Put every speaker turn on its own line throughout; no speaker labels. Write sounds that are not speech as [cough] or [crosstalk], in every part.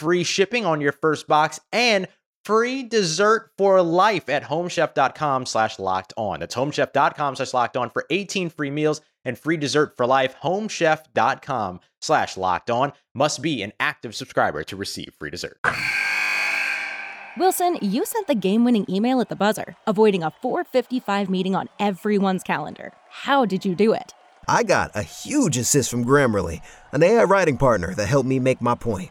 free shipping on your first box and free dessert for life at homechef.com slash locked on. That's homechef.com slash locked on for 18 free meals and free dessert for life. Homechef.com slash locked on must be an active subscriber to receive free dessert.
Wilson, you sent the game-winning email at the buzzer, avoiding a 455 meeting on everyone's calendar. How did you do it?
I got a huge assist from Grammarly, an AI writing partner that helped me make my point.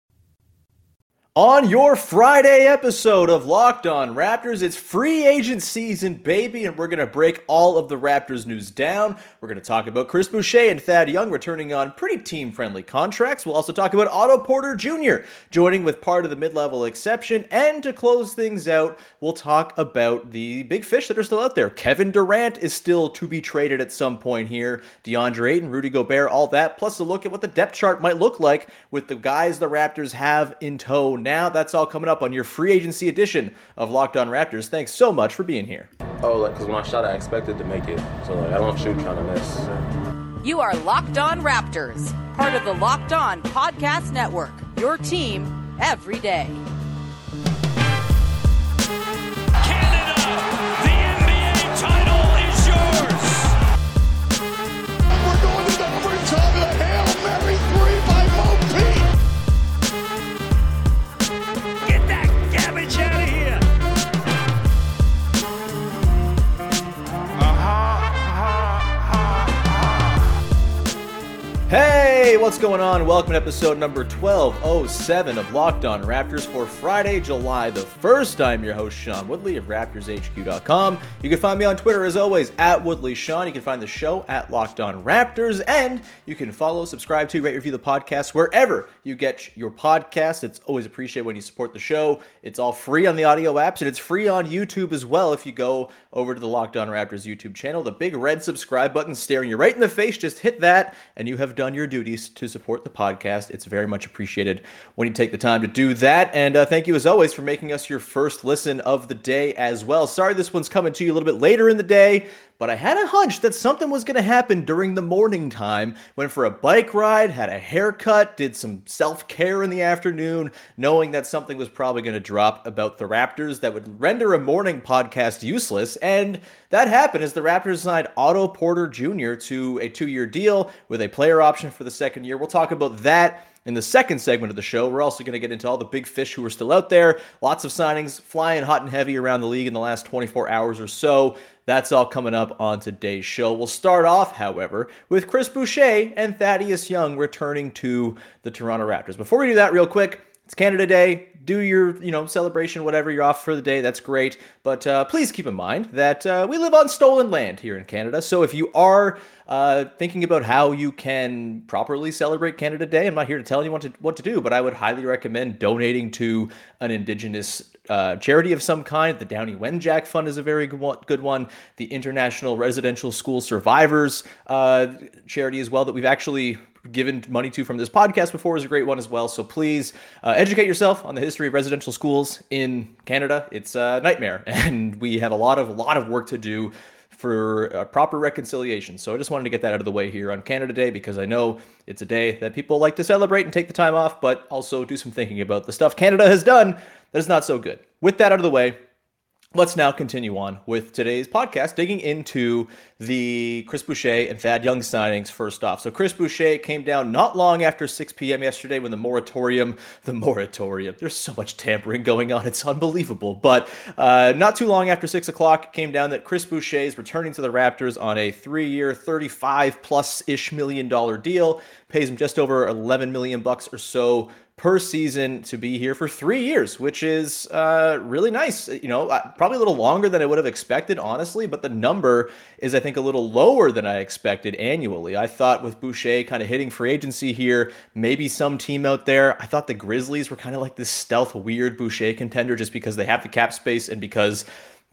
On your Friday episode of Locked On Raptors, it's free agent season, baby, and we're going to break all of the Raptors news down. We're going to talk about Chris Boucher and Thad Young returning on pretty team friendly contracts. We'll also talk about Otto Porter Jr. joining with part of the mid level exception. And to close things out, we'll talk about the big fish that are still out there. Kevin Durant is still to be traded at some point here. DeAndre Ayton, Rudy Gobert, all that, plus a look at what the depth chart might look like with the guys the Raptors have in tow now. That's all coming up on your free agency edition of Locked On Raptors. Thanks so much for being here.
Oh, like because when I shot, I expected to make it, so like I don't shoot trying to miss.
You are Locked On Raptors, part of the Locked On Podcast Network. Your team every day.
Hey, what's going on? Welcome to episode number 1207 of Locked On Raptors for Friday, July the 1st. I'm your host, Sean Woodley of RaptorsHQ.com. You can find me on Twitter as always at Woodley Sean. You can find the show at Locked On Raptors, and you can follow, subscribe to, rate, review the podcast wherever you get your podcast. It's always appreciated when you support the show. It's all free on the audio apps, and it's free on YouTube as well. If you go over to the Locked On Raptors YouTube channel, the big red subscribe button staring you right in the face, just hit that, and you have done your duties to support the podcast. It's very much appreciated when you take the time to do that. And uh, thank you, as always, for making us your first listen of the day as well. Sorry this one's coming to you a little bit later in the day, but I had a hunch that something was going to happen during the morning time. Went for a bike ride, had a haircut, did some self care in the afternoon, knowing that something was probably going to drop about the Raptors that would render a morning podcast useless. And that happened as the Raptors signed Otto Porter Jr. to a two year deal with a player option for the second year. We'll talk about that. In the second segment of the show, we're also going to get into all the big fish who are still out there. Lots of signings flying hot and heavy around the league in the last 24 hours or so. That's all coming up on today's show. We'll start off, however, with Chris Boucher and Thaddeus Young returning to the Toronto Raptors. Before we do that, real quick, it's Canada Day. Do your, you know, celebration, whatever you're off for the day. That's great. But uh, please keep in mind that uh, we live on stolen land here in Canada. So if you are uh, thinking about how you can properly celebrate Canada Day, I'm not here to tell you what to what to do, but I would highly recommend donating to an Indigenous uh, charity of some kind. The Downie Wenjack Fund is a very good one. The International Residential School Survivors uh, charity as well that we've actually given money to from this podcast before is a great one as well. So please uh, educate yourself on the history of residential schools in Canada. It's a nightmare, [laughs] and we have a lot of a lot of work to do for a proper reconciliation. So I just wanted to get that out of the way here on Canada Day because I know it's a day that people like to celebrate and take the time off, but also do some thinking about the stuff Canada has done that is not so good. With that out of the way, let's now continue on with today's podcast, digging into the Chris Boucher and Thad Young signings first off. So Chris Boucher came down not long after 6 p.m. yesterday when the moratorium, the moratorium, there's so much tampering going on, it's unbelievable. But uh, not too long after 6 o'clock, came down that Chris Boucher is returning to the Raptors on a three-year, 35 plus-ish million dollar deal. Pays him just over 11 million bucks or so per season to be here for three years, which is uh, really nice. You know, uh, probably a little longer than I would have expected, honestly, but the number is, I think, a little lower than I expected annually. I thought with Boucher kind of hitting free agency here, maybe some team out there. I thought the Grizzlies were kind of like this stealth, weird Boucher contender just because they have the cap space and because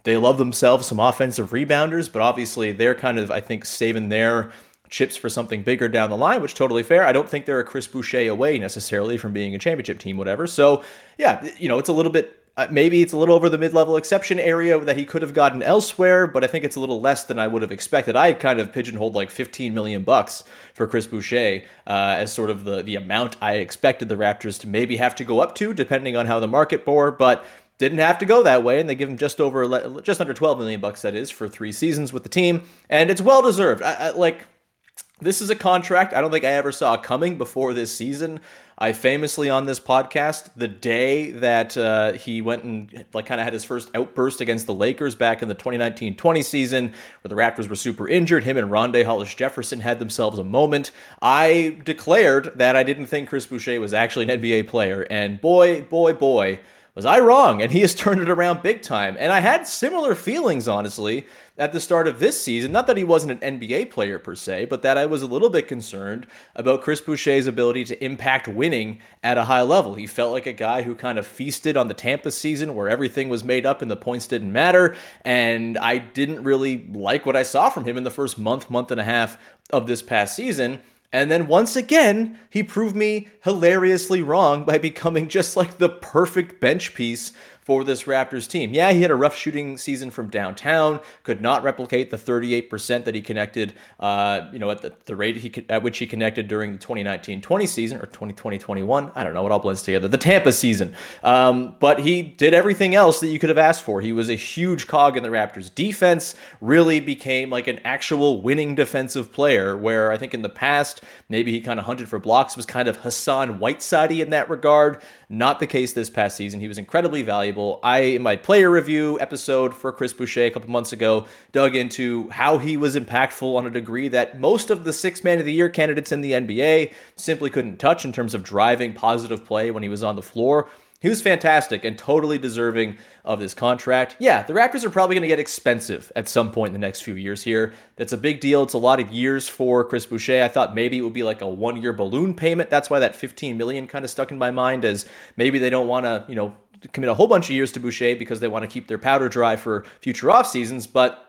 they love themselves some offensive rebounders, but obviously they're kind of, I think, saving their chips for something bigger down the line, which totally fair. I don't think they're a Chris Boucher away necessarily from being a championship team, whatever. So yeah, you know, it's a little bit. Uh, maybe it's a little over the mid-level exception area that he could have gotten elsewhere, but I think it's a little less than I would have expected. I kind of pigeonholed like 15 million bucks for Chris Boucher uh, as sort of the the amount I expected the Raptors to maybe have to go up to, depending on how the market bore. But didn't have to go that way, and they give him just over just under 12 million bucks. That is for three seasons with the team, and it's well deserved. I, I, like this is a contract I don't think I ever saw coming before this season. I famously on this podcast, the day that uh, he went and like kind of had his first outburst against the Lakers back in the 2019-20 season, where the Raptors were super injured, him and Rondae Hollis Jefferson had themselves a moment. I declared that I didn't think Chris Boucher was actually an NBA player, and boy, boy, boy, was I wrong? And he has turned it around big time. And I had similar feelings, honestly, at the start of this season. Not that he wasn't an NBA player per se, but that I was a little bit concerned about Chris Boucher's ability to impact winning at a high level. He felt like a guy who kind of feasted on the Tampa season where everything was made up and the points didn't matter. And I didn't really like what I saw from him in the first month, month and a half of this past season. And then once again, he proved me hilariously wrong by becoming just like the perfect bench piece for this Raptors team. Yeah, he had a rough shooting season from downtown, could not replicate the 38% that he connected, uh, you know, at the, the rate he could, at which he connected during the 2019-20 season or 2020-21. I don't know what all blends together. The Tampa season. Um, but he did everything else that you could have asked for. He was a huge cog in the Raptors defense, really became like an actual winning defensive player where I think in the past, maybe he kind of hunted for blocks, was kind of Hassan Whiteside in that regard. Not the case this past season. He was incredibly valuable. I, in my player review episode for Chris Boucher a couple months ago, dug into how he was impactful on a degree that most of the six man of the year candidates in the NBA simply couldn't touch in terms of driving positive play when he was on the floor. He was fantastic and totally deserving of this contract. Yeah, the Raptors are probably going to get expensive at some point in the next few years here. That's a big deal. It's a lot of years for Chris Boucher. I thought maybe it would be like a one-year balloon payment. That's why that 15 million kind of stuck in my mind as maybe they don't want to, you know, commit a whole bunch of years to Boucher because they want to keep their powder dry for future off seasons, but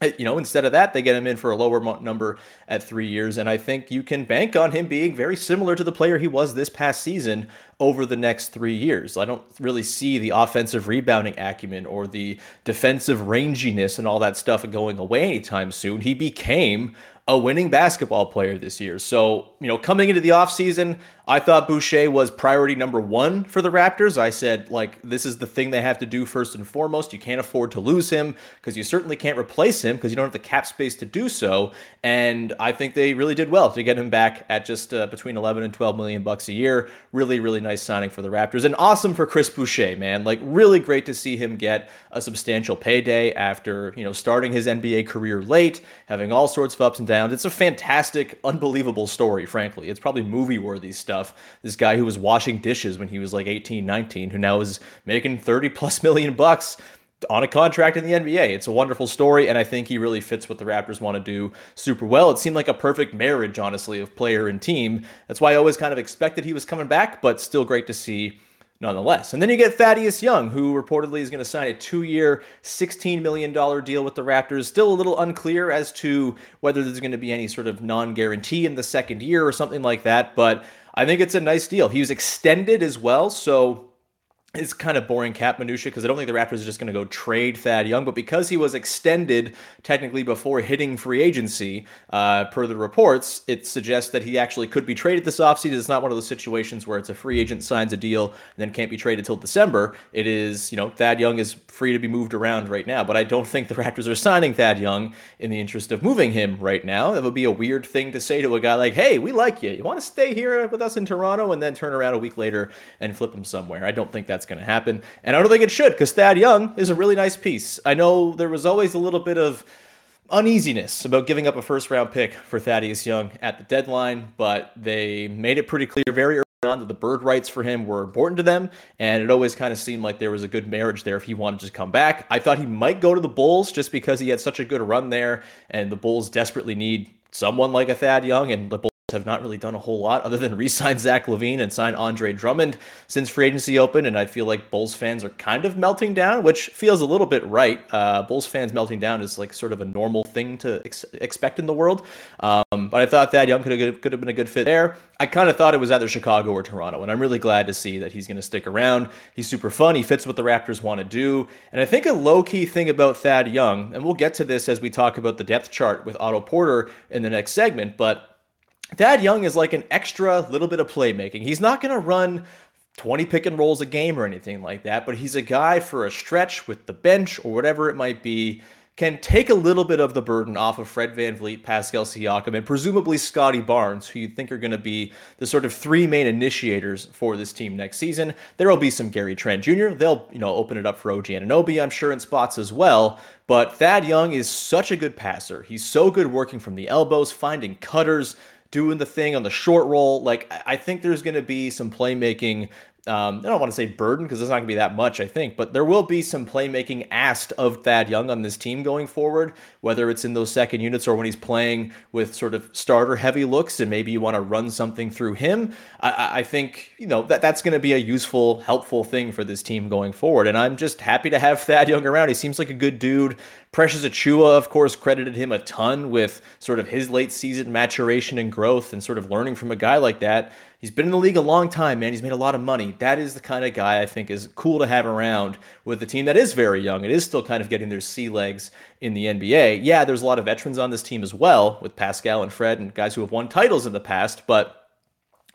Eh, you know, instead of that, they get him in for a lower number at three years. And I think you can bank on him being very similar to the player he was this past season over the next three years. I don't really see the offensive rebounding acumen or the defensive ranginess and all that stuff going away anytime soon. He became a winning basketball player this year. So, you know, coming into the offseason, I thought Boucher was priority number one for the Raptors. I said, like, this is the thing they have to do first and foremost. You can't afford to lose him because you certainly can't replace him because you don't have the cap space to do so. And I think they really did well to get him back at just uh, between 11 and 12 million bucks a year. Really, really nice signing for the Raptors and awesome for Chris Boucher, man. Like, really great to see him get a substantial payday after, you know, starting his NBA career late, having all sorts of ups and downs. It's a fantastic, unbelievable story, frankly. It's probably movie worthy stuff stuff. This guy who was washing dishes when he was like 18, 19, who now is making 30 plus [laughs] million bucks on a contract in the NBA. It's a wonderful story, and I think he really fits what the Raptors want to do super well. It seemed like a perfect marriage, honestly, of player and team. That's why I always kind of expected he was coming back, but still great to see nonetheless. And then you get Thaddeus Young, who reportedly is going to sign a two year, $16 million deal with the Raptors. Still a little unclear as to whether there's going to be any sort of non guarantee in the second year or something like that, but I think it's a nice deal. He was extended as well, so is kind of boring cap minutia because I don't think the Raptors are just going to go trade Thad Young, but because he was extended technically before hitting free agency, uh, per the reports, it suggests that he actually could be traded this offseason. It's not one of those situations where it's a free agent signs a deal and then can't be traded till December. It is, you know, Thad Young is free to be moved around right now, but I don't think the Raptors are signing Thad Young in the interest of moving him right now. That would be a weird thing to say to a guy like, "Hey, we like you. You want to stay here with us in Toronto?" and then turn around a week later and flip him somewhere. I don't think that's that's going to happen. And I don't think it should because Thad Young is a really nice piece. I know there was always a little bit of uneasiness about giving up a first round pick for Thaddeus Young at the deadline, but they made it pretty clear very early on that the bird rights for him were important to them. And it always kind of seemed like there was a good marriage there if he wanted to come back. I thought he might go to the Bulls just because he had such a good run there, and the Bulls desperately need someone like a Thad Young, and the Bulls have not really done a whole lot other than [laughs] re-sign Zach LaVine and sign Andre Drummond since free agency opened, and I feel like Bulls fans are kind of melting down, which feels a little bit right. Uh, Bulls fans melting down is like sort of a normal thing to ex- expect in the world, um, but I thought that Young could have could have been a good fit there. I kind of thought it was either Chicago or Toronto, and I'm really glad to see that he's going to stick around. He's super fun. He fits what the Raptors want to do, and I think a low key thing about Thad Young, and we'll get to this as we talk about the depth chart with Otto Porter in the next segment, but Thad Young is like an extra little bit of playmaking. He's not going to run 20 pick and rolls a game or anything like that, but he's a guy for a stretch with the bench or whatever it might be can take a little bit of the burden off of Fred Van VanVleet, Pascal Siakam, and presumably Scottie Barnes, who you think are going to be the sort of three main initiators for this team next season. There will be some Gary Trent Jr. They'll, you know, open it up for OG Anunoby, I'm sure, in spots as well. But Thad Young is such a good passer. He's so good working from the elbows, finding cutters, doing the thing on the short roll. Like I think there's going to be some playmaking um, I don't want to say burden because it's not going to be that much, I think, but there will be some playmaking asked of Thad Young on this team going forward, whether it's in those second units or when he's playing with sort of starter heavy looks and maybe you want to run something through him. I, I think, you know, that that's going to be a useful, helpful thing for this team going forward. And I'm just happy to have Thad Young around. He seems like a good dude. Precious Achiuwa, of course, credited him a ton with sort of his late season maturation and growth and sort of learning from a guy like that. He's been in the league a long time, man. He's made a lot of money. That is the kind of guy I think is cool to have around with a team that is very young. It is still kind of getting their sea legs in the NBA. Yeah, there's a lot of veterans on this team as well, with Pascal and Fred and guys who have won titles in the past, but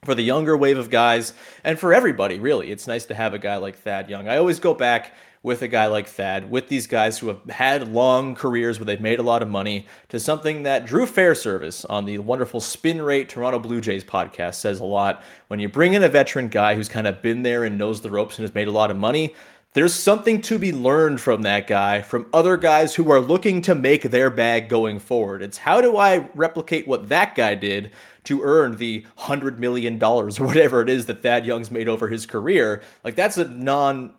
for the younger wave of guys and for everybody, really, it's nice to have a guy like Thad Young. I always go back with a guy like Thad, with these guys who have had long careers where they've made a lot of money, to something that Drew Fairservice on the wonderful Spin Rate Toronto Blue Jays podcast says a lot. When you bring in a veteran guy who's kind of been there and knows the ropes and has made a lot of money, there's something to be learned from that guy, from other guys who are looking to make their bag going forward. It's how do I replicate what that guy did to earn the hundred million dollars or [laughs] whatever it is that Thad Young's made over his career? Like that's a non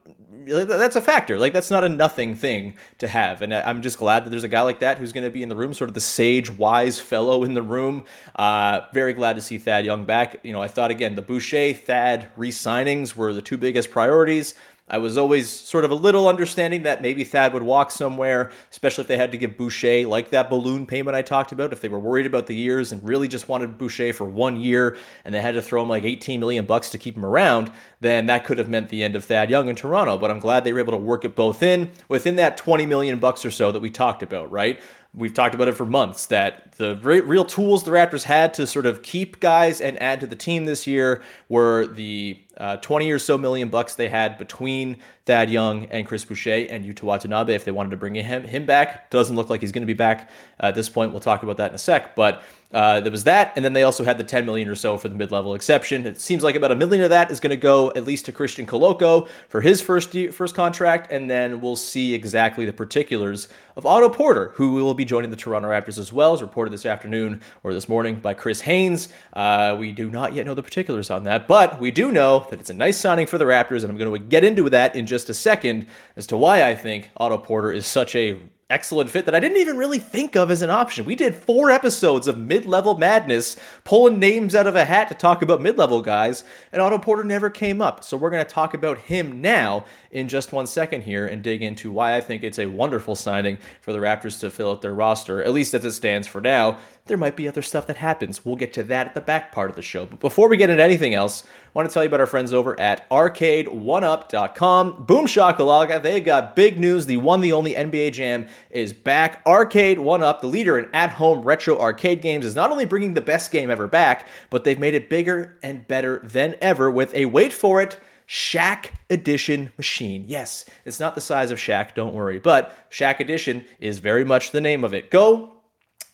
that's a factor. Like that's not a nothing thing to have. And I'm just glad that there's a guy like that who's going to be in the room, sort of the sage, wise fellow in the room. Uh, very glad to see Thad Young back. You know, I thought again the Boucher Thad re-signings were the two biggest priorities. I was always sort of a little understanding that maybe Thad would walk somewhere, especially if they had to give Boucher like that balloon payment I talked about. If they were worried about the years and really just wanted Boucher for one year and they had to throw him like 18 million bucks to keep him around, then that could have meant the end of Thad Young in Toronto. But I'm glad they were able to work it both in within that 20 million bucks or so that we talked about, right? We've talked about it for months that the real tools the Raptors had to sort of keep guys and add to the team this year were the uh, 20 or so million bucks they had between Thad Young and Chris Boucher and Yuta Watanabe if they wanted to bring him him back. Doesn't look like he's going to be back at this point. We'll talk about that in a sec, but uh, there was that, and then they also had the 10 million or so for the mid-level exception. It seems like about a million of that is going to go at least to Christian Koloko for his first year, first contract, and then we'll see exactly the particulars of Otto Porter, who will be joining the Toronto Raptors as well, as reported this afternoon or this morning by Chris Haynes. Uh, we do not yet know the particulars on that, but we do know that it's a nice signing for the Raptors, and I'm going to get into that in just a second as to why I think Otto Porter is such a excellent fit that I didn't even really think of as an option. We did four episodes of mid level madness, pulling names out of a hat to talk about mid level guys, and Otto Porter never came up. So we're going to talk about him now in just one second here and dig into why I think it's a wonderful signing for the Raptors to fill out their roster, at least as it stands for now. There might be other stuff that happens. We'll get to that at the back part of the show. But before we get into anything else, I want to tell you about our friends over at arcade1up.com. Boom shakalaka, they got big news. The one, the only NBA Jam is back. Arcade One Up, the leader in at home retro arcade games, is not only bringing the best game ever back, but they've made it bigger and better than ever with a wait for it. Shaq Edition machine. Yes, it's not the size of Shaq, don't worry, but Shaq Edition is very much the name of it. Go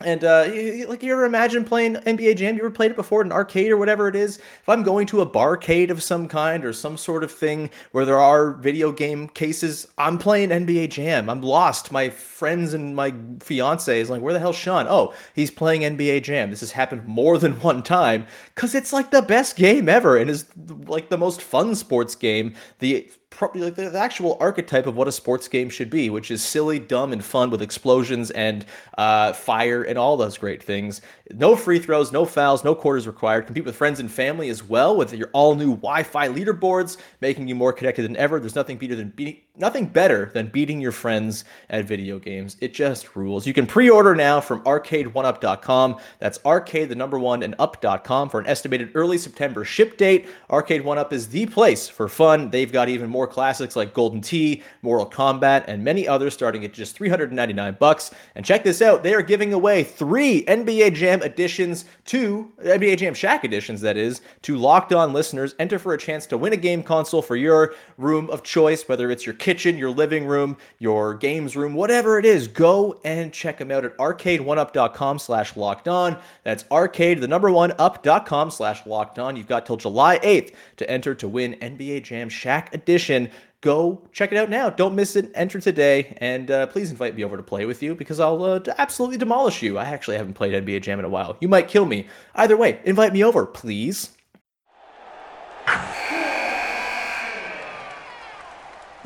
and uh, like you ever imagine playing NBA Jam? You ever played it before in an arcade or whatever it is? If I'm going to a barcade of some kind or some sort of thing where there are video game cases, I'm playing NBA Jam. I'm lost. My friends and my fiance is like, "Where the hell's Sean?" Oh, he's playing NBA Jam. This has happened more than [laughs] one time because it's like the best game ever and is like the most fun sports game. The like the, the, actual archetype of what a sports game should be, which is silly, dumb, and fun with explosions and uh, fire and all those great things. No free throws, no fouls, no quarters required. Compete with friends and family as well with your all new Wi-Fi leaderboards, making you more connected than ever. There's nothing better than be- nothing better than beating your friends at video games. It just rules. You can pre-order now from arcade1up.com. That's arcade the number one and up.com for an estimated early September ship date. Arcade One Up is the place for fun. They've got even more classics like Golden Tee, Mortal Kombat, and many others starting at just 399 bucks. And check this out, they are giving away three NBA Jam editions to NBA Jam Shaq editions, that is, to locked on listeners. Enter for a chance to win a game console for your room of choice, whether it's your kitchen, your living room, your games room, whatever it is. Go and check them out at arcade1up.com slash locked on. That's arcade, the number one up.com slash locked on. You've got till July 8th to enter to win NBA Jam Shaq edition go check it out now. Don't miss it. Enter today, and uh, please invite me over to play with you because I'll uh, absolutely demolish you. I actually haven't played NBA Jam in a while. You might kill me. Either way, invite me over, please.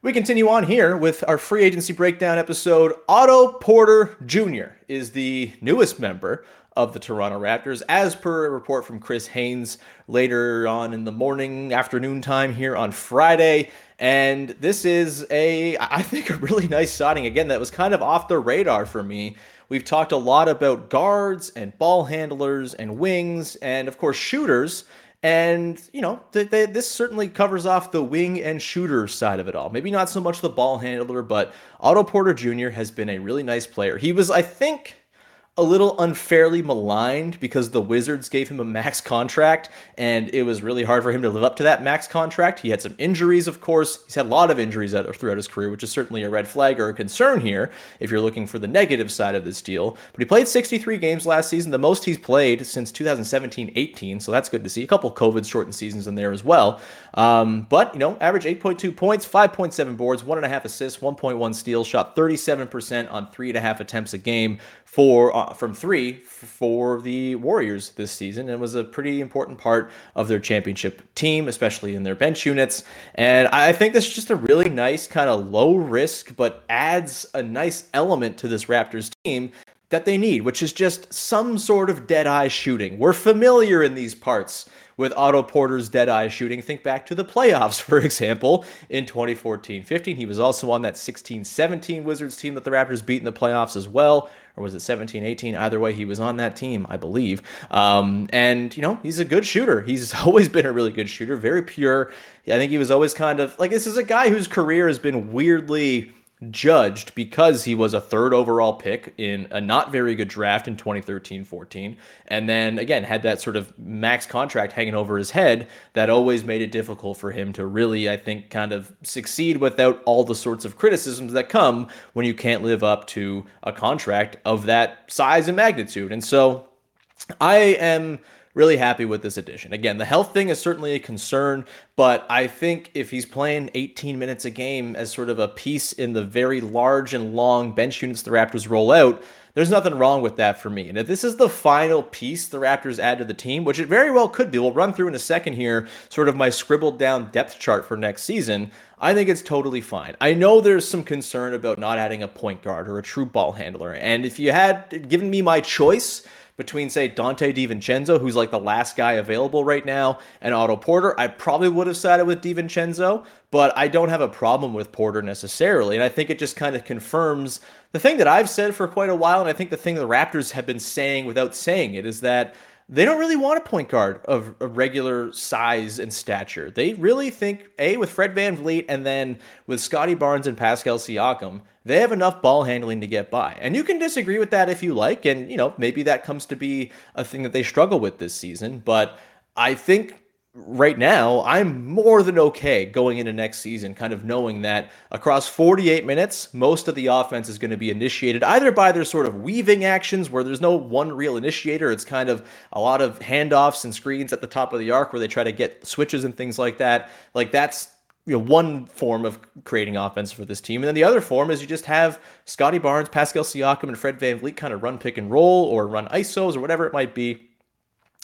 We continue on here with our free agency breakdown episode. Otto Porter Jr. is the newest member of the Toronto Raptors, as per a report from Chris Haynes later on in the morning, afternoon time here on Friday. And this is a, I think, a really nice signing. Again, that was kind of off the radar for me. We've talked a lot about guards and ball handlers and wings and, of course, shooters. And, you know, th- th- this certainly covers off the wing and shooter side of it all. Maybe not so much the ball handler, but Otto Porter Jr. has been a really nice player. He was, I think, a little unfairly maligned because the Wizards gave him a max contract and it was really hard for him to live up to that max contract. He had some injuries, of course. He's had a lot of injuries throughout his career, which is certainly a red flag or a concern here if you're looking for the negative side of this deal. But he played 63 games last season, the most he's played since 2017 18. So that's good to see. A couple COVID shortened seasons in there as well. Um, but, you know, average 8.2 points, 5.7 boards, 1.5 assists, 1.1 steals, shot 37% on 3.5 attempts a game for uh, from three for the Warriors this season and was a pretty important part of their championship team, especially in their bench units. And I think this is just a really nice kind of low risk, but adds a nice element to this Raptors team that they need, which is just some sort of dead eye shooting. We're familiar in these parts with Otto Porter's dead eye shooting. Think back to the playoffs, [laughs] for example, in 2014 15. He was also on that 16 17 Wizards team that the Raptors beat in the playoffs as well. Or was it 17 18? Either way, he was on that team, I believe. Um, and, you know, he's a good shooter. He's [laughs] always been a really good shooter, very pure. I think he was always kind of like this is a guy whose career has been weirdly judged because he was a third overall pick in a not very good draft in 2013 14. And then again, had that sort of max contract hanging over his head that always made it difficult for him to really, I think, kind of succeed without all the sorts of criticisms that come when you can't live up to a contract of that size and magnitude. And so I am really happy with this addition. Again, the health thing is certainly a concern, but I think if he's playing 18 minutes a game as sort of a piece in the very large and long bench units the Raptors roll out, there's nothing wrong with that for me. And if this is the final piece the Raptors add to the team, which it very well could be, we'll run through in a second here, sort of my scribbled down depth chart for next season. I think it's totally fine. I know there's some concern about not adding a point guard or a true ball handler. And if you had given me my choice, between, say, Donte DiVincenzo, who's like the last guy available right now, and Otto Porter, I probably would have sided with DiVincenzo, but I don't have a problem with Porter necessarily. And I think it just kind of confirms the thing that I've said for quite a while, and I think the thing the Raptors have been saying without saying it is that they don't really want a point guard of a regular size and stature. They really think, A, with Fred VanVleet and then with Scottie Barnes and Pascal Siakam, they have enough ball handling to get by. And you can disagree with that if you like. And, you know, maybe that comes to be a thing that they struggle with this season. But I think right now, I'm more than okay going into next season, kind of knowing that across 48 minutes, most of the offense is going to be initiated either by their sort of weaving actions where there's no one real initiator. It's kind of a lot of handoffs and screens at the top of the arc where they try to get switches and things like that. Like that's you know one form of creating offense for this team, and then the other form is you just have Scottie Barnes, Pascal Siakam, and Fred Van VanVleet kind of run pick and roll or run isos or whatever it might be.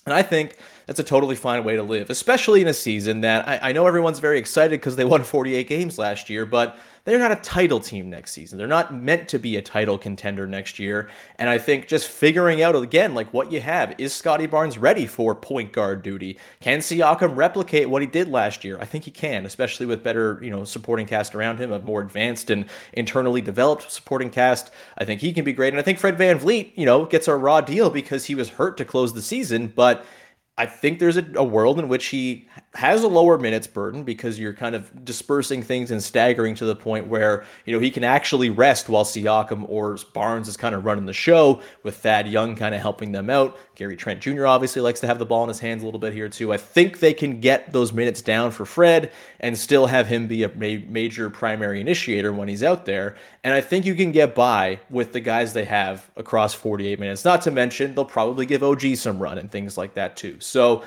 And I think that's a totally fine way to live, especially in a season that I, I know everyone's very excited because they won [laughs] 48 games last year, but they're not a title team next season. They're not meant to be a title contender next year. And I think just figuring out again, like what you have, is Scottie Barnes ready for point guard duty? Can Siakam replicate what he did last year? I think he can, especially with better, you know, supporting cast around him, a more advanced and internally developed supporting cast. I think he can be great. And I think Fred Van VanVleet, you know, gets a raw deal because he was hurt to close the season, but I think there's a, a, world in which he has a lower minutes burden because you're kind of dispersing things and staggering to the point where you know he can actually rest while Siakam or Barnes is kind of running the show with Thad Young kind of helping them out. Gary Trent Jr. obviously likes to have the ball in his hands a little bit here too. I think they can get those minutes down for Fred and still have him be a ma- major primary initiator when he's out there. And I think you can get by with the guys they have across 48 minutes. Not to mention they'll probably give OG some run and things like that too. So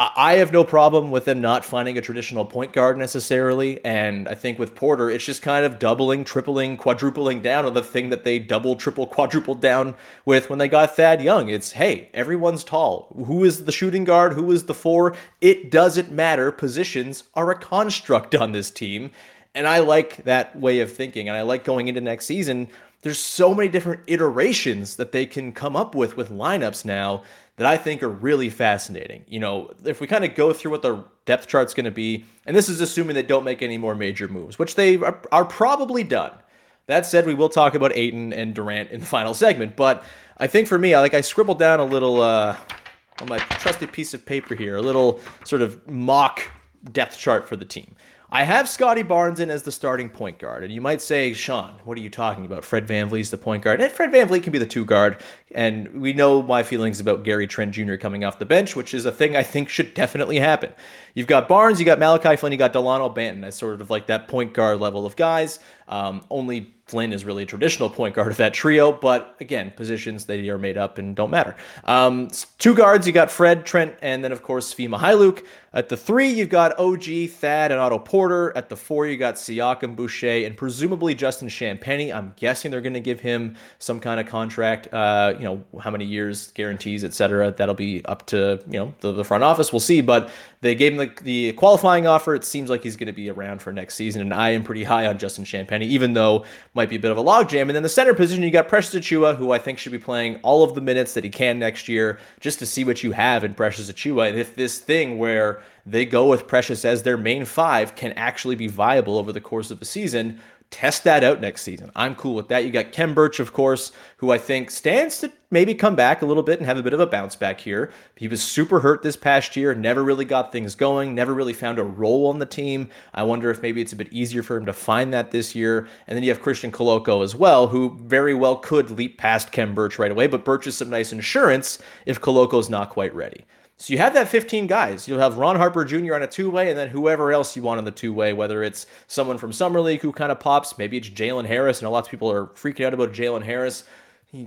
I have no problem with them not finding a traditional point guard necessarily. And I think with Porter, it's just kind of doubling, tripling, quadrupling down on the thing that they double, triple, quadrupled down with when they got Thad Young. It's, hey, everyone's tall. Who is the shooting guard? Who is the four? It doesn't matter. Positions are a construct on this team. And I like that way of thinking. And I like going into next season. There's so many different iterations that they can come up with with lineups now that I think are really fascinating. You know, if we kind of go through what the depth chart's going to be, and this is assuming they don't make any more major moves, which they are, are, probably done. That said, we will talk about Ayton and Durant in the final segment, but I think for me, I like I scribbled down a little uh, on my trusty piece of paper here, a little sort of mock depth chart for the team. I have Scottie Barnes in as the starting point guard. And you might say, Sean, what are you talking about? Fred Van VanVleet's the point guard. And Fred Van VanVleet can be the two guard. And we know my feelings about Gary Trent Jr. coming off the bench, which is a thing I think should definitely happen. You've got Barnes, you got Malachi Flynn, you got Delano Banton as sort of like that point guard level of guys. Um, only Flynn is really a traditional point guard of that trio, but again, positions they are made up and don't matter. Um, two guards, you got Fred, Trent, and then of course Svi Mykhailiuk. At the three, you've got OG, Thad, and Otto Porter. At the four, you got Siakam, Boucher, and presumably Justin Champagnie. I'm guessing they're going to give him some kind of contract. Uh, you know, how many years, guarantees, etc. That'll be up to you know the, the front office. We'll see. But they gave him the, the qualifying offer. It seems like he's going to be around for next season, and I am pretty high on Justin Champagnie, even though might be a bit of a logjam. And then the center position, you got Precious Achiuwa, who I think should be playing all of the minutes that he can next year, just to see what you have in Precious Achiuwa. And if this thing where they go with Precious as their main five can actually be viable over the course of the season, Test that out next season. I'm cool with that. You got Khem Birch, of course, who I think stands to maybe come back a little bit and have a bit of a bounce back here. He was super hurt this past year, never really got things going, never really found a role on the team. I wonder if maybe it's a bit easier for him to find that this year. And then you have Christian Koloko as well, who very well could leap past Khem Birch right away, but Birch is some nice insurance if Koloko's not quite ready. So you have that 15 guys. You'll have Ron Harper Jr. on a two way, and then whoever else you want on the two way, whether it's someone from Summer League who kind of pops, maybe it's Jalen Harris. And a lot of people are freaking out about Jalen Harris.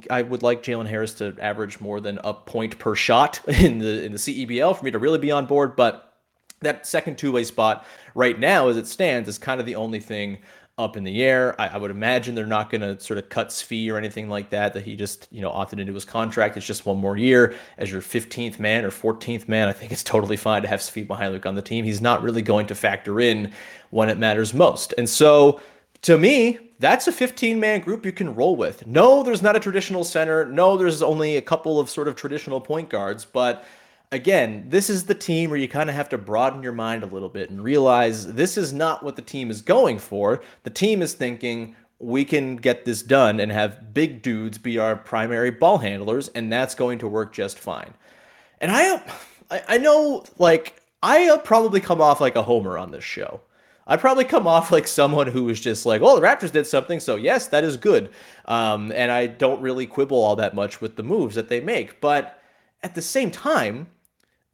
I would like Jalen Harris to average more than a point per shot [laughs] in the in the CEBL for me to really be on board. But that second two way spot right now, as it stands, is kind of the only thing up in the air. I, I would imagine they're not going to sort of cut Svi or anything like that, that he just, you know, opted into his contract. It's just one more year as your 15th man or 14th man. I think it's totally fine to have Svi Mykhailiuk on the team. He's not really going to factor in when it matters most. And so to me, that's a 15 man group you can roll with. No, there's not a traditional center. No, there's only a couple of sort of traditional point guards, but again, this is the team where you kind of have to broaden your mind a little bit and realize this is not what the team is going for. The team is thinking we can get this done and have big dudes be our primary ball handlers, and that's going to work just fine. And I, I know, like, I probably come off like a homer on this show. I probably come off like someone who is just like, "Oh, the Raptors did something, so yes, that is good." Um, and I don't really quibble all that much with the moves that they make, but at the same time,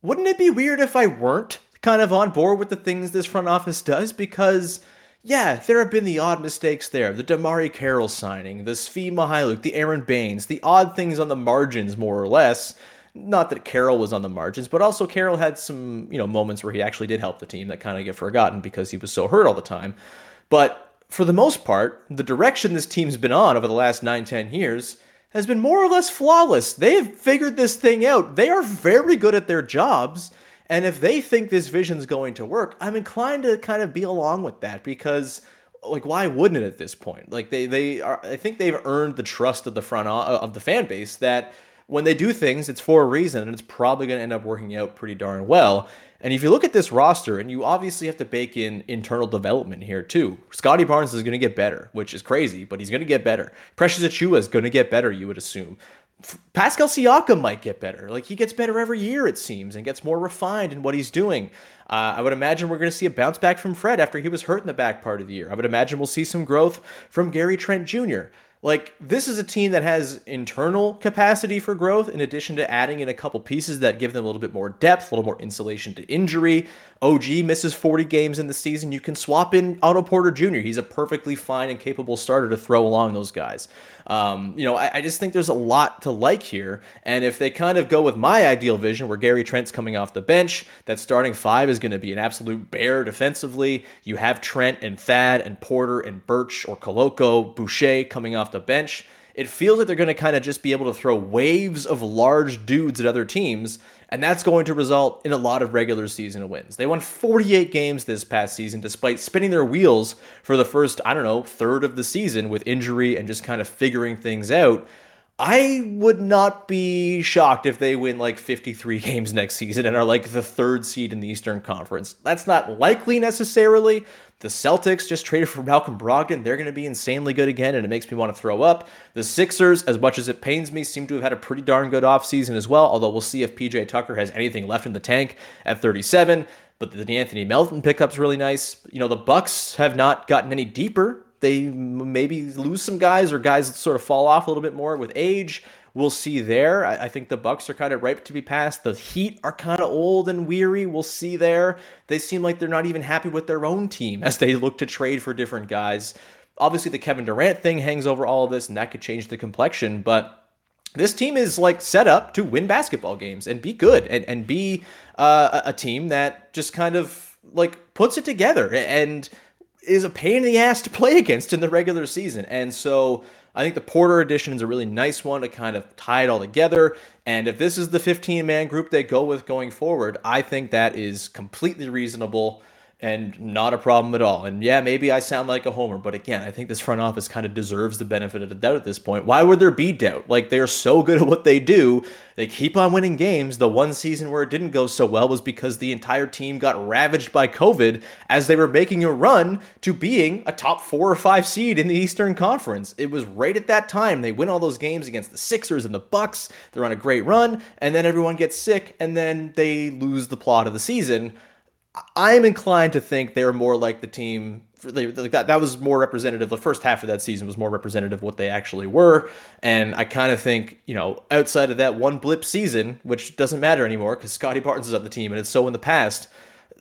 wouldn't it be weird if I weren't kind of on board with the things this front office does? Because, yeah, there have been the odd mistakes there. The DeMarre Carroll signing, the Svi Mykhailiuk, the Aron Baynes, the odd things on the margins, more or less. Not that Carroll was on the margins, but also Carroll had some, you know, moments where he actually did help the team that kind of get forgotten because he was so hurt all the time. But for the most part, the direction this team's been on over the last nine, ten years has been more or less flawless. They've figured this thing out. They are very good at their jobs. And if they think this vision's going to work, I'm inclined to kind of be along with that because like why wouldn't it at this point? Like they they are I think they've earned the trust of the front uh, of the fan base that when they do things it's for a reason and it's probably going to end up working out pretty darn well. And if you look at this roster, and you obviously have to bake in internal development here too. Scottie Barnes is going to get better, which is crazy, but he's going to get better. Precious Achiuwa is going to get better, you would assume. Pascal Siakam might get better. Like he gets better every year, it seems, and gets more refined in what he's doing. Uh, I would imagine we're going to see a bounce back from Fred after he was hurt in the back part of the year. I would imagine we'll see some growth from Gary Trent Jr. Like this is a team that has internal capacity for growth in addition to adding in a couple pieces that give them a little bit more depth, a little more insulation to injury. OG misses 40 games in the season. You can swap in Otto Porter Jr. He's a perfectly fine and capable starter to throw along those guys. Um, you know, I, I, just think there's a lot to like here. And if they kind of go with my ideal vision, where Gary Trent's coming off the bench, that starting five is going to be an absolute bear defensively. You have Trent and Thad and Porter and Birch or Koloko, Boucher coming off the bench. It feels like they're going to kind of just be able to throw waves of large dudes at other teams and that's going to result in a lot of regular season wins. They won 48 games this past season, despite spinning their wheels for the first, I don't know, third of the season with injury and just kind of figuring things out. I would not be shocked if they win like 53 [laughs] games next season and are like the third seed in the Eastern Conference. That's not likely necessarily, the Celtics just traded for Malcolm Brogdon. They're going to be insanely good again, and it makes me want to throw up. The Sixers, as much as it pains me, seem to have had a pretty darn good offseason as well, although we'll see if PJ Tucker has anything left in the tank at 37. But the Anthony Melton pickup's really nice. You know, the Bucks have not gotten any deeper. They maybe lose some guys or guys sort of fall off a little bit more with age we'll see there. I, I, think the Bucks are kind of ripe to be passed. The Heat are kind of old and weary. We'll see there. They seem like they're not even happy with their own team [laughs] as they look to trade for different guys. Obviously, the Kevin Durant thing hangs over all of this, and that could change the complexion. But this team is like set up to win basketball games and be good and and be uh, a team that just kind of like puts it together and is a pain in the ass to play against in the regular season. And so I think the Porter edition is a really nice one to kind of tie it all together. And if this is the 15 man group they go with going forward, I think that is completely reasonable. And not a problem at all. And yeah, maybe I sound like a homer, but again, I think this front office kind of deserves the benefit of the doubt at this point. Why would there be doubt? Like they're so good at what they do, they keep on winning games. The one season where it didn't go so well was because the entire team got ravaged by COVID as they were making a run to being a top 4 or 5 seed in the Eastern Conference. It was right at that time they win all those games against the Sixers and the Bucks. They're on a great run and then everyone gets sick and then they lose the plot of the season I'm inclined to think they're more like the team like that. That was more representative. The first half of that season was more representative of what they actually were, and I kind of think you know outside of that one blip season, which doesn't matter anymore because Scottie Barnes is on the team, and it's so in the past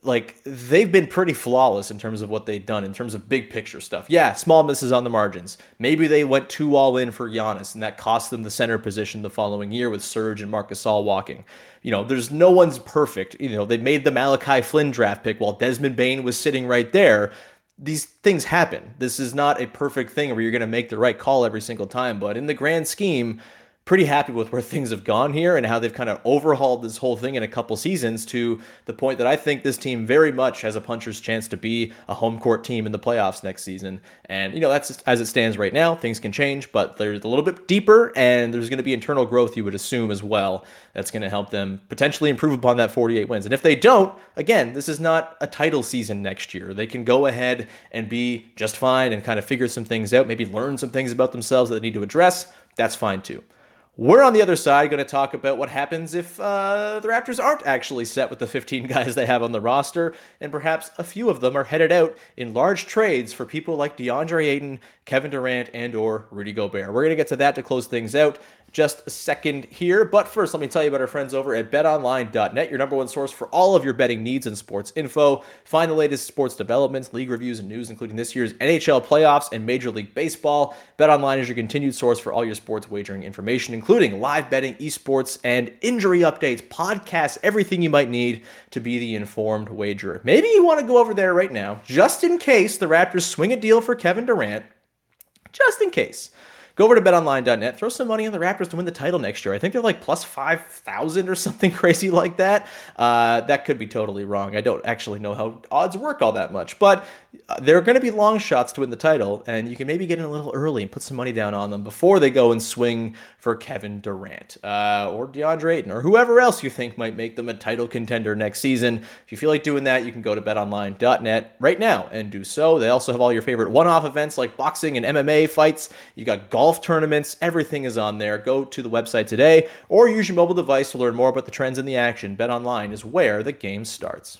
like they've been pretty flawless in terms of what they've done in terms of big picture stuff. Yeah, small misses on the margins. Maybe they went too all in for Giannis, and that cost them the center position the following year with Serge and Marcus all walking. You know, there's no one's perfect. You know, they made the Malachi Flynn draft pick while Desmond Bane was sitting right there. These things happen. This is not a perfect thing where you're going to make the right call every single time, but in the grand scheme, pretty happy with where [laughs] things have gone here and how they've kind of overhauled this whole thing in a couple seasons to the point that I think this team very much has a puncher's chance to be a home court team in the playoffs next season. And, you know, that's as it stands right now. Things can change, but they're a little bit deeper and there's going to be internal growth, you would assume, as well. That's going to help them potentially improve upon that 48 wins. And if they don't, again, this is not a title season next year. They can go ahead and be just fine and kind of figure some things out, maybe learn some things about themselves that they need to address. That's fine too. We're on the other side going to talk about what happens if uh, the Raptors aren't actually set with the 15 [laughs] guys they have on the roster, and perhaps a few of them are headed out in large trades for people like DeAndre Ayton, Kevin Durant, and or Rudy Gobert. We're going to get to that to close things out just a second here. But first, let me tell you about our friends over at betonline.net, your number one source for all of your betting needs and sports info. Find the latest sports developments, league reviews, and news, including this year's NHL playoffs and Major League Baseball. BetOnline is your continued source for all your sports wagering information, including live betting, esports, and injury updates, podcasts, everything you might need to be the informed wagerer. Maybe you want to go over there right now, just in case the Raptors swing a deal for Kevin Durant. Just in case. Go over to betonline.net, throw some money on the Raptors to win the title next year. I think they're like plus 5,000 or something [laughs] crazy like that. Uh, that could be totally wrong. I don't actually know how odds work all that much, but there are going to be long shots to win the title, and you can maybe get in a little early and put some money down on them before they go and swing for Kevin Durant uh, or DeAndre Ayton or whoever else you think might make them a title contender next season. If you feel like doing that, you can go to betonline.net right now and do so. They also have all your favorite one off events like boxing and MMA fights. You got golf tournaments, everything is on there. Go to the website today or use your mobile device to learn more about the trends in the action. BetOnline is where the game starts.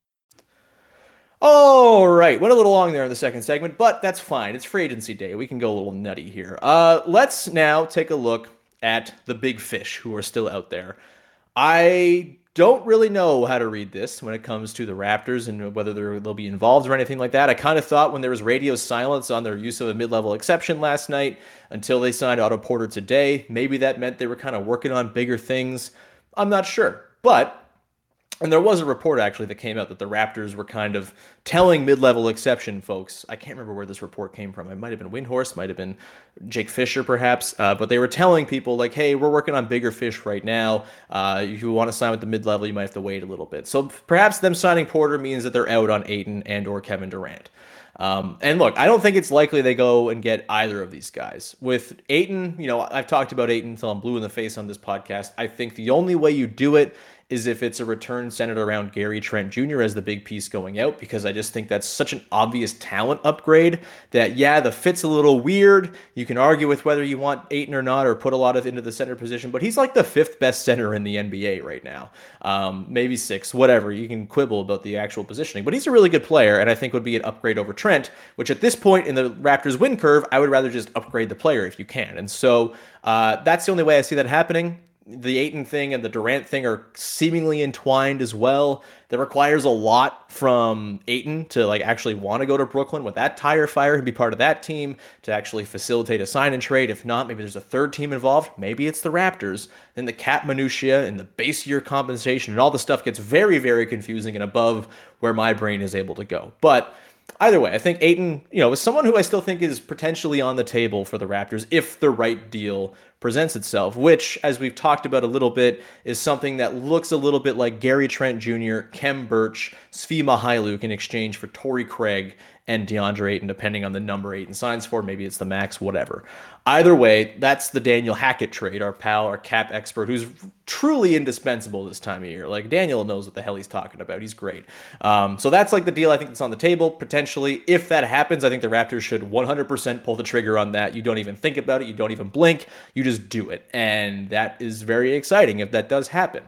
All right, went a little long there in the second segment, but that's fine. It's free agency day. We can go a little nutty here. Uh, let's now take a look at the big fish who are still out there. I don't really know how to read this when it comes to the Raptors and whether they'll be involved or anything like that. I kind of thought when there was radio silence on their use of a mid-level exception last night until they signed Otto Porter today, maybe that meant they were kind of working on bigger things. I'm not sure, but and there was a report actually that came out that the Raptors were kind of telling mid-level exception folks. I can't remember where this report came from. It might have been Windhorst, might have been Jake Fisher, perhaps. Uh, but they were telling people like, "Hey, we're working on bigger fish right now. Uh, if you want to sign with the mid-level, you might have to wait a little bit." So perhaps them signing Porter means that they're out on Ayton and or Kevin Durant. Um, and look, I don't think it's likely they go and get either of these guys. With Ayton, you know, I've talked about Ayton until I'm blue in the face on this podcast. I think the only way you do it is if it's a return centered around Gary Trent Jr. as the big piece going out, because I just think that's such an obvious talent upgrade that, yeah, the fit's a little weird. You can argue with whether you want Ayton or not, or put a lot of into the center position, but he's like the fifth best center in the NBA right now. Um, maybe six, whatever. You can quibble about the actual positioning, but he's a really good player, and I think would be an upgrade over Trent, which at this point in the Raptors win curve, I would rather just upgrade the player if you can. And so uh, that's the only way I see that happening the Ayton thing and the Durant thing are seemingly entwined as well. That requires a lot from Ayton to like actually want to go to Brooklyn with that tire fire and be part of that team to actually facilitate a sign and trade. If not, maybe there's a third team involved. Maybe it's the Raptors. Then the cap minutia and the base year compensation and all the stuff gets very, very confusing and above where my brain is able to go. But either way, I think Ayton, you know, is someone who I still think is potentially on the table for the Raptors if the right deal presents itself, which, as we've talked about a little bit, is something that looks a little bit like Gary Trent Jr., Khem Birch, Svi Mykhailiuk in exchange for Torrey Craig and DeAndre Ayton, depending on the number Ayton signs for. Maybe it's the max, whatever. Either way, that's the Daniel Hackett trade, our pal, our cap expert, who's truly indispensable this time of year. Like Daniel knows what the hell he's talking about. He's great. Um, so that's like the deal I think that's on the table potentially. If that happens, I think the Raptors should 100% pull the trigger on that. You don't even think about it. You don't even blink. You just do it. And that is very exciting if that does happen.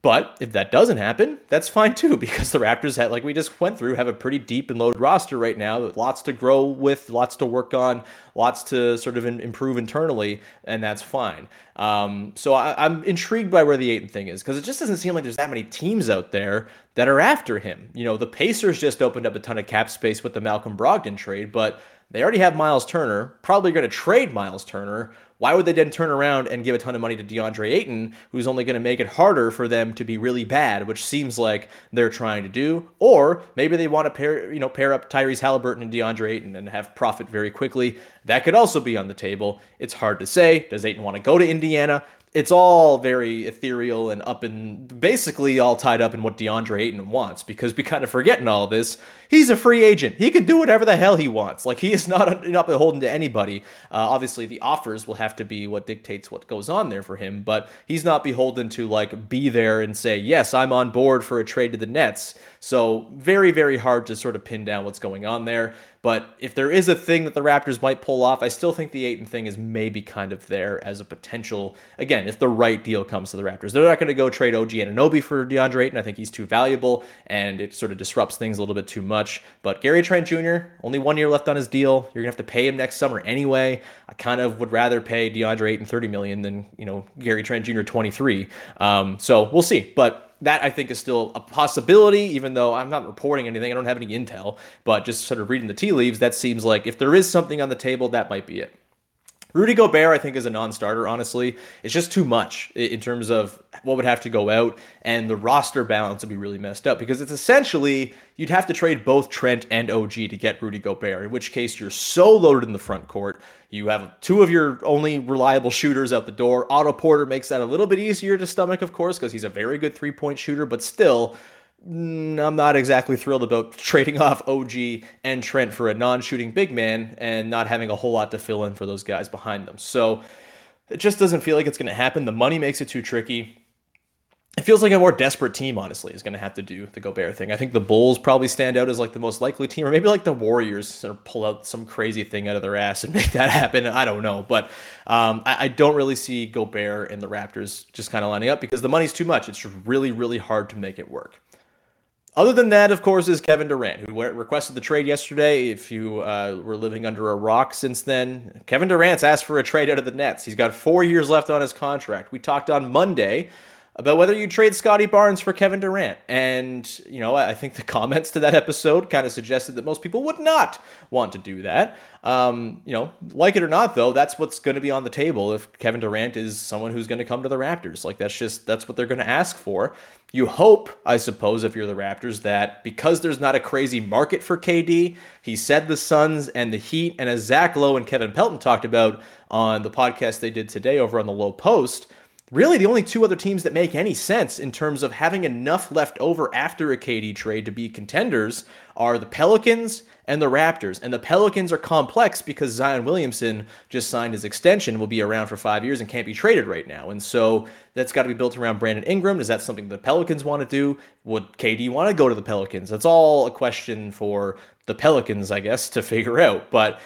But if that doesn't happen, that's fine too, [laughs] because the Raptors, had, like we just went through, have a pretty deep and loaded roster right now. Lots to grow with, lots to work on, lots to sort of improve internally, and that's fine. Um, so I, am intrigued by where the Ayton thing is because it just doesn't seem like there's that many teams out there that are after him. You know, the Pacers just opened up a ton of cap space with the Malcolm Brogdon trade, but they already have Miles Turner, probably going to trade Miles Turner. Why would they then turn around and give a ton of money to DeAndre Ayton, who's only going to make it harder for them to be really bad, which seems like they're trying to do? Or maybe they want to pair, you know, pair up Tyrese Haliburton and DeAndre Ayton and have profit very quickly. That could also be on the table. It's hard to say. Does Ayton want to go to Indiana? It's all very ethereal and up and basically all tied up in what DeAndre Ayton wants because we kind of forgetting all this. He's a free agent. He can do whatever the hell he wants. Like he is not [laughs] not beholden to anybody. Uh, obviously, the offers will have to be what dictates what goes on there for him, but he's not beholden to like be there and say yes, I'm on board for a trade to the Nets. So very very hard to sort of pin down what's going on there. But if there is a thing that the Raptors might pull off, I still think the Ayton thing is maybe kind of there as a potential. Again, if the right deal comes to the Raptors, they're not going to go trade OG Anunoby for DeAndre Ayton. I think he's too valuable and it sort of disrupts things a little bit too much. But Gary Trent Jr. only one year left on his deal. You're gonna have to pay him next summer anyway. I kind of would rather pay DeAndre Ayton 30 million than you know Gary Trent Jr. 23. Um, so we'll see, but that I think is still a possibility, even though I'm not reporting anything. I don't have any intel, but just sort of reading the tea leaves, that seems like if there is something on the table, that might be it. Rudy Gobert, I think, is a non-starter. Honestly, it's just too much in terms of what would have to go out, and the roster balance would be really messed up because it's essentially you'd have to trade both Trent and OG to get Rudy Gobert. In which case, you're so loaded in the front court. You have two of your only reliable shooters out the door. Otto Porter makes that a little bit easier to stomach, of course, because he's a very good three-point shooter, but still Mm, I'm not exactly thrilled about trading [laughs] off OG and Trent for a non shooting big man and not having a whole lot to fill in for those guys behind them. So it just doesn't feel like it's going to happen. The money makes it too tricky. It feels like a more desperate team, honestly, is going to have to do the Gobert thing. I think the Bulls probably stand out as like the most likely team, or maybe like the Warriors sort of pull out some crazy thing out of their ass and [laughs] make that happen. I don't know, but um, I, I, don't really see Gobert and the Raptors just kind of lining up because the money's too much. It's really, really hard to make it work. Other than that, of course, is Kevin Durant, who requested the trade yesterday. If you uh, were living under a rock since then, Kevin Durant's asked for a trade out of the Nets. He's got four years left on his contract. We talked on Monday about whether you trade Scottie Barnes for Kevin Durant. And, you know, I think the [laughs] comments to that episode kind of suggested that most people would not want to do that. Um, you know, like it or not, though, that's what's going to be on the table if Kevin Durant is someone who's going to come to the Raptors. Like, that's just, that's what they're going to ask for. You hope, I suppose, if you're the Raptors, that because there's not a crazy market for KD, he said the Suns and the Heat, and as Zach Lowe and Kevin Pelton talked about on the podcast they did today over on the Lowe Post, really the only two other teams that make any sense in terms of having enough left over after a KD trade to be contenders are the Pelicans and the Raptors. And the Pelicans are complex because Zion Williamson just signed his extension, will be around for five years and can't be traded right now. And so that's got to be built around Brandon Ingram. Is that something the Pelicans want to do? Would KD want to go to the Pelicans? That's all a question for the Pelicans, I guess, to figure out. But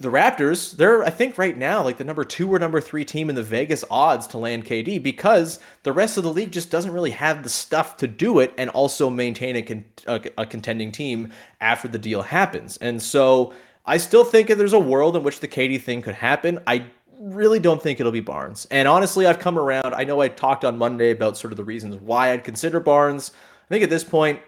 the Raptors, they're I think right now like the number two or number three team in the Vegas odds to land KD because the rest of the league just doesn't really have the stuff to do it and also maintain a, con- a, a contending team after the deal happens. And so I still think there's a world in which the KD thing could happen. I really don't think it'll be Barnes. And honestly, I've come around. I know I talked on Monday about sort of the reasons why I'd consider Barnes. I think at this point,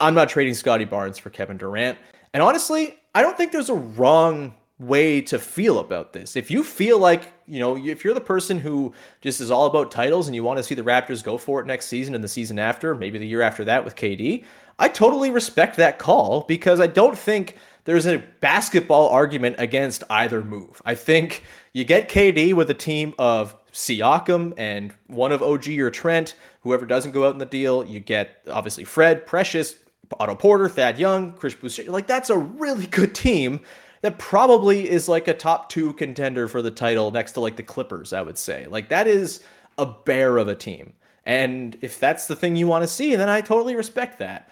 I'm not trading Scottie Barnes for Kevin Durant. And honestly, I don't think there's a wrong way to feel about this. If you feel like, you know, if you're the person who just is all about titles and you want to see the Raptors go for it next season and the season after, maybe the year after that with KD, I totally respect that call because I don't think there's a basketball argument against either move. I think you get KD with a team of Siakam and one of OG or Trent, whoever doesn't go out in the deal. You get obviously Fred, Precious, Otto Porter, Thad Young, Chris Boucher. Like that's a really good team that probably is like a top two contender for the title next to like the Clippers, I would say. Like that is a bear of a team. And if that's the thing you want to see, then I totally respect that.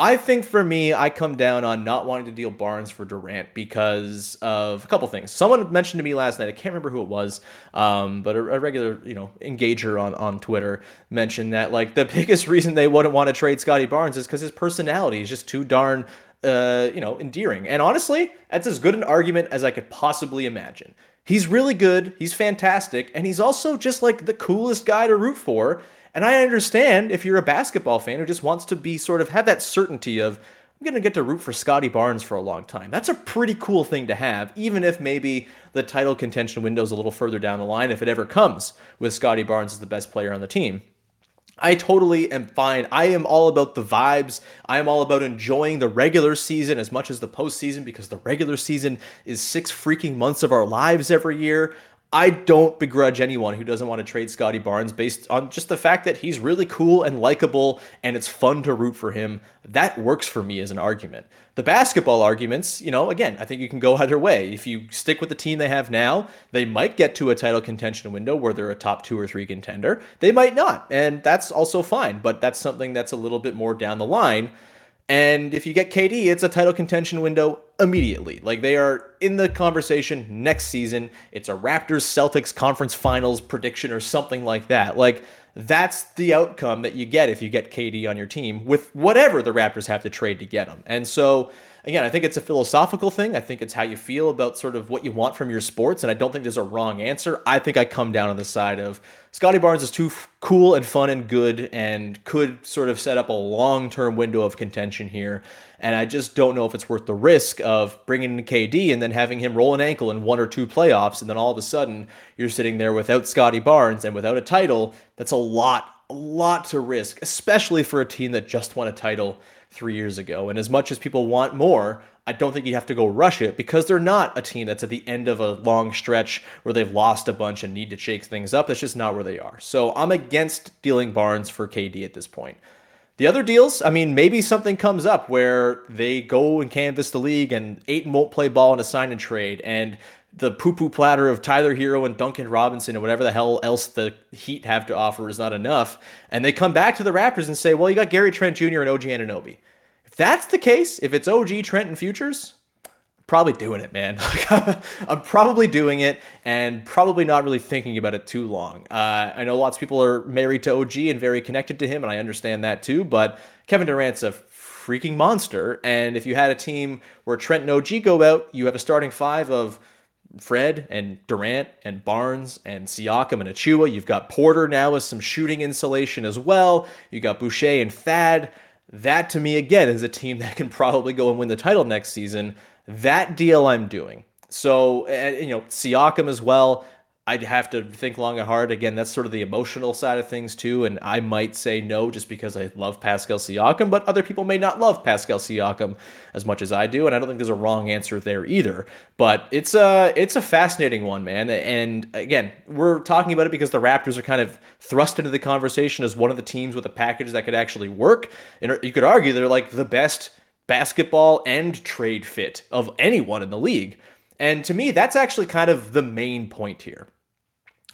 I think for me, I come down on not wanting to deal Barnes for Durant because of a couple things. Someone mentioned to me last night, I can't remember who it was, um, but a, a, regular, you know, engager on, on Twitter mentioned that like the [laughs] biggest reason they wouldn't want to trade Scottie Barnes is because his personality is just too darn uh, you know, endearing. And honestly, that's as good an argument as I could possibly imagine. He's really good, he's fantastic, and he's also just like the coolest guy to root for. And I understand if you're a basketball fan who just wants to be sort of have that certainty of I'm going to get to root for Scottie Barnes for a long time. That's a pretty cool thing to have, even if maybe the title contention window is a little further down the line if it ever comes with Scottie Barnes as the best player on the team. I totally am fine. I am all about the vibes. I am all about enjoying the regular season as much as the postseason because the regular season is six freaking months of our lives every year. I don't begrudge anyone who doesn't want to trade Scottie Barnes based on just the fact that he's really cool and likable and it's fun to root for him. That works for me as an argument. The basketball arguments, you know, again, I think you can go either way. If you stick with the team they have now, they might get to a title contention window where they're a top two or three contender. They might not, and that's also fine, but that's something that's a little bit more down the line. And if you get KD, it's a title contention window immediately. Like they are in the conversation next season. It's a Raptors Celtics conference finals prediction or something like that. Like that's the outcome that you get if you get KD on your team with whatever the Raptors have to trade to get him. And so again, I think it's a philosophical thing. I think it's how you feel about sort of what you want from your sports. And I don't think there's a wrong answer. I think I come down on the side of Scottie Barnes is too f- cool and fun and good and could sort of set up a long term window of contention here. And I just don't know if it's worth the risk of bringing in KD and then having him roll an ankle in one or two playoffs. And then all of a sudden you're sitting there without Scottie Barnes and without a title. That's a lot, a lot to risk, especially for a team that just won a title three years ago. And as much as people want more, I don't think you have to go rush it because they're not a team that's at the end of a long stretch where they've lost a bunch and need to shake things up. That's just not where they are. So I'm against dealing Barnes for KD at this point. The other deals, I mean, maybe something comes up where they go and canvass the league and Ayton won't play ball in a sign and trade and the poo poo platter of Tyler Herro and Duncan Robinson and whatever the hell else the Heat have to offer is not enough. And they come back to the Raptors and say, well, you got Gary Trent Jr. and OG Anunoby. If that's the case, if it's OG, Trent, and Futures, probably doing it, man. [laughs] I'm probably doing it and probably not really thinking about it too long. Uh, I know lots of people are married to OG and very connected to him, and I understand that too. But Kevin Durant's a freaking monster. And if you had a team where Trent and OG go out, you have a starting five of Fred and Durant and Barnes and Siakam and Achiuwa. You've got Porter now with some shooting insulation as well. You got Boucher and Thad. That to me again is a team [laughs] that can probably go and win the title next season. That deal I'm doing. So and, you know Siakam as well. I'd have to think long and hard. Again, that's sort of the emotional side of things too. And I might say no just because I love Pascal Siakam, but other people may not love Pascal Siakam as much as I do. And I don't think there's a wrong answer there either. But it's a it's a fascinating one, man. And again, we're talking about it because the Raptors are kind of thrust into the conversation as one of the teams with a package that could actually work. And you could argue they're like the best basketball and trade fit of anyone in the league. And to me, that's actually kind of the main point here.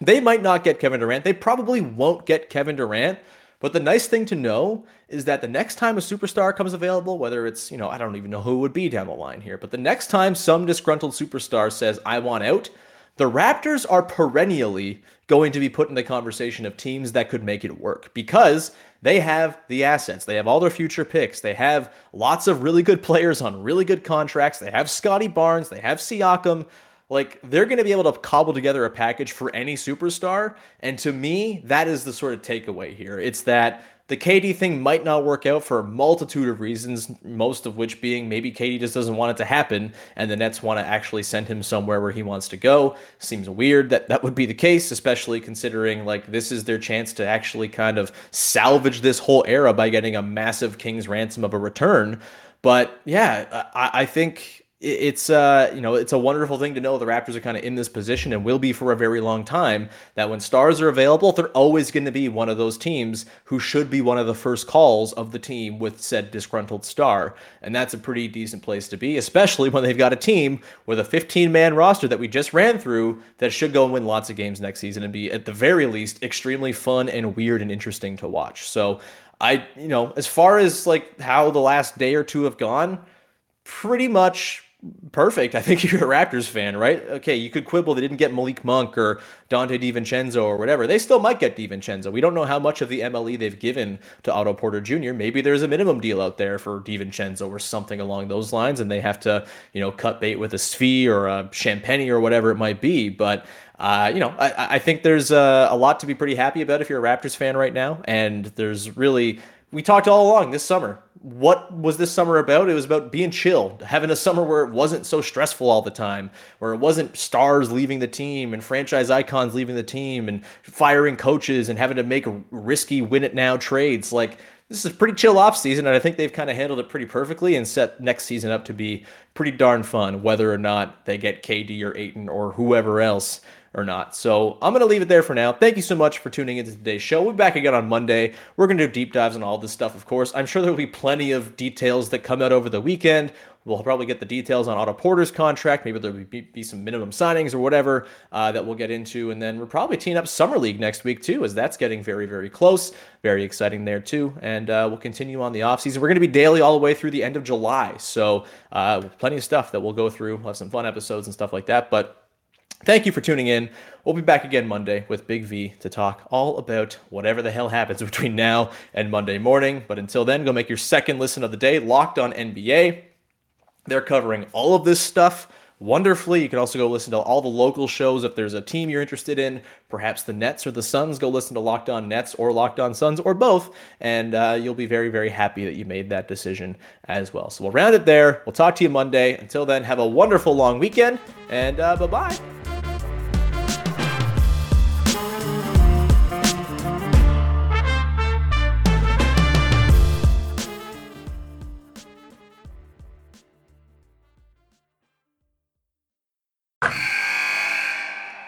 They might not get Kevin Durant. They probably won't get Kevin Durant. But the nice thing to know is that the next time a superstar comes available, whether it's, you know, I don't even know who it would be down the line here, but the next time some disgruntled superstar says, I want out, the Raptors are perennially going to be put in the conversation of teams that could make it work because they have the assets. They have all their future picks. They have lots of really good players on really good contracts. They have Scottie Barnes. They have Siakam. Like they're going to be able to cobble together a package for any superstar. And to me, that is the sort of takeaway here. It's that the KD thing might not work out for a multitude of reasons, most of which being maybe KD just doesn't want it to happen, and the Nets want to actually send him somewhere where he wants to go. Seems weird that that would be the case, especially considering like this is their chance to actually kind of salvage this whole era by getting a massive King's ransom of a return. But yeah, I, I think it's uh you know it's a wonderful thing to know the Raptors are kind of in this position and will be for a very long time that when stars are available they're always going to be one of those teams who should be one of the first calls of the team with said disgruntled star. And that's a pretty decent place to be especially when they've got a team with a 15 man roster that we just ran through that should go and win lots of games next season and be at the very least extremely fun and weird and interesting to watch. So I you know as far as like how the last day or two have gone pretty much perfect. I think [laughs] you're a Raptors fan, right? Okay, you could quibble they didn't get Malik Monk or Donte DiVincenzo or whatever. They still might get DiVincenzo. We don't know how much of the MLE they've given to Otto Porter Jr. Maybe there's a minimum deal out there for DiVincenzo or something along those lines, and they have to, you know, cut bait with a Svi or a Champagnie or whatever it might be. But uh, you know, I, I think there's a, a lot to be pretty happy about if you're a Raptors fan right now, and there's really we talked all along this summer. What was this summer about? It was about being chill, having a summer where it wasn't so stressful all the time, where it wasn't stars leaving the team and franchise icons leaving the team and firing coaches and having to make risky win it now trades. Like this is a pretty chill off season, and I think they've kind of handled it pretty perfectly and set next season up to be pretty darn fun, whether or not they get KD or Ayton or whoever else or not. So I'm going to leave it there for now. Thank you so much for tuning into today's show. We'll be back again on Monday. We're going to do deep dives on all this stuff, of course. I'm sure there will be plenty of details that come out over the weekend. We'll probably get the details on Otto Porter's contract. Maybe there'll be, be some minimum signings or whatever uh, that we'll get into. And then we're probably teeing up Summer League next week, too, as that's getting very, very close. Very exciting there, too. And uh, we'll continue on the offseason. We're going to be daily all the way through the end of July. So uh, plenty of stuff that we'll go through. We'll have some fun episodes and stuff like that. But Thank you for tuning in. We'll be back again Monday with Big V to talk all about whatever the hell happens [laughs] between now and Monday morning. But until then, go make your second listen of the day locked on NBA. They're covering all of this stuff wonderfully. You can also go listen to all the local shows if there's a team you're interested in, perhaps the Nets or the Suns. Go listen to Locked On Nets or Locked On Suns or both, and uh, you'll be very, very happy that you made that decision as well. So we'll round it there. We'll talk to you Monday. Until then, have a wonderful long weekend, and uh, bye bye.